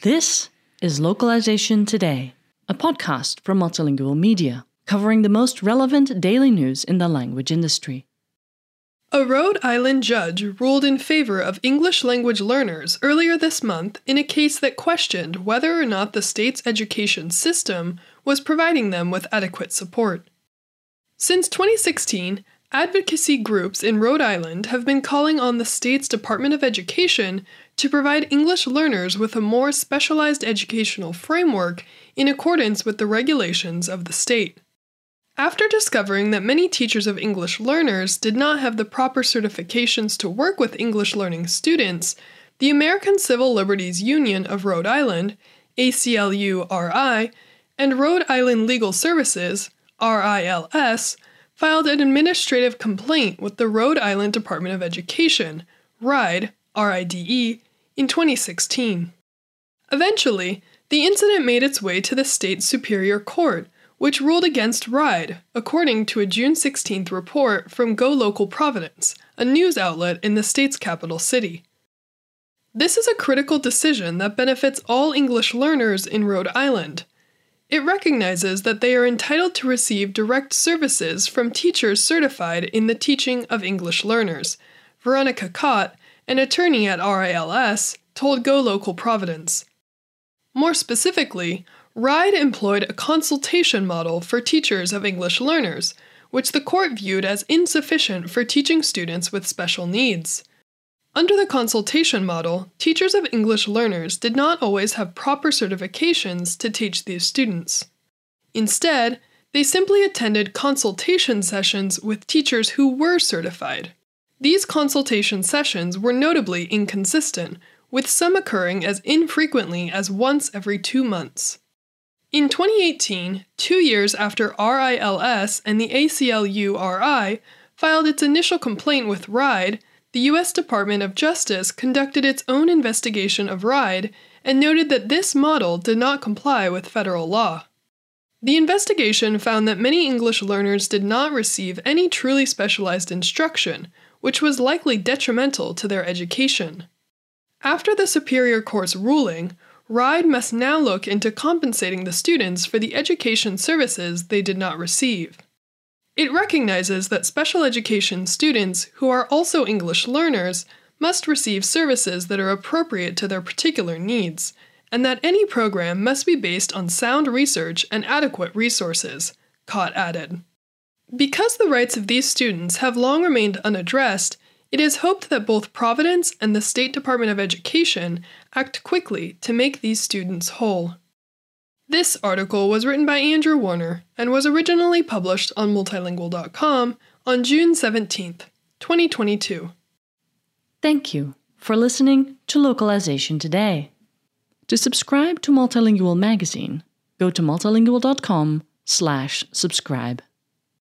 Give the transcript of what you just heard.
This is Localization Today, a podcast from Multilingual Media, covering the most relevant daily news in the language industry. A Rhode Island judge ruled in favor of English language learners earlier this month in a case that questioned whether or not the state's education system was providing them with adequate support. Since 2016, advocacy groups in Rhode Island have been calling on the state's Department of Education to provide English learners with a more specialized educational framework in accordance with the regulations of the state. After discovering that many teachers of English learners did not have the proper certifications to work with English learning students, the American Civil Liberties Union of Rhode Island, ACLU RI, and Rhode Island Legal Services, RILS, filed an administrative complaint with the Rhode Island Department of Education, RIDE, RIDE, in 2016. Eventually, the incident made its way to the state Superior Court, which ruled against RIDE, according to a June 16th report from Go Local Providence, a news outlet in the state's capital city. This is a critical decision that benefits all English learners in Rhode Island. It recognizes that they are entitled to receive direct services from teachers certified in the teaching of English learners. Veronika Kot, an attorney at RILS, told Go Local Providence. More specifically, RIDE employed a consultation model for teachers of English learners, which the court viewed as insufficient for teaching students with special needs. Under the consultation model, teachers of English learners did not always have proper certifications to teach these students. Instead, they simply attended consultation sessions with teachers who were certified. These consultation sessions were notably inconsistent, with some occurring as infrequently as once every two months. In 2018, two years after RILS and the ACLU RI filed its initial complaint with RIDE, the U.S. Department of Justice conducted its own investigation of RIDE and noted that this model did not comply with federal law. The investigation found that many English learners did not receive any truly specialized instruction, which was likely detrimental to their education. After the Superior Court's ruling, RIDE must now look into compensating the students for the education services they did not receive. It recognizes that special education students who are also English learners must receive services that are appropriate to their particular needs, and that any program must be based on sound research and adequate resources, Kot added. Because the rights of these students have long remained unaddressed, it is hoped that both Providence and the State Department of Education act quickly to make these students whole. This article was written by Andrew Warner and was originally published on multilingual.com on June 17th, 2022. Thank you for listening to Localization Today. To subscribe to Multilingual magazine, go to multilingual.com/subscribe.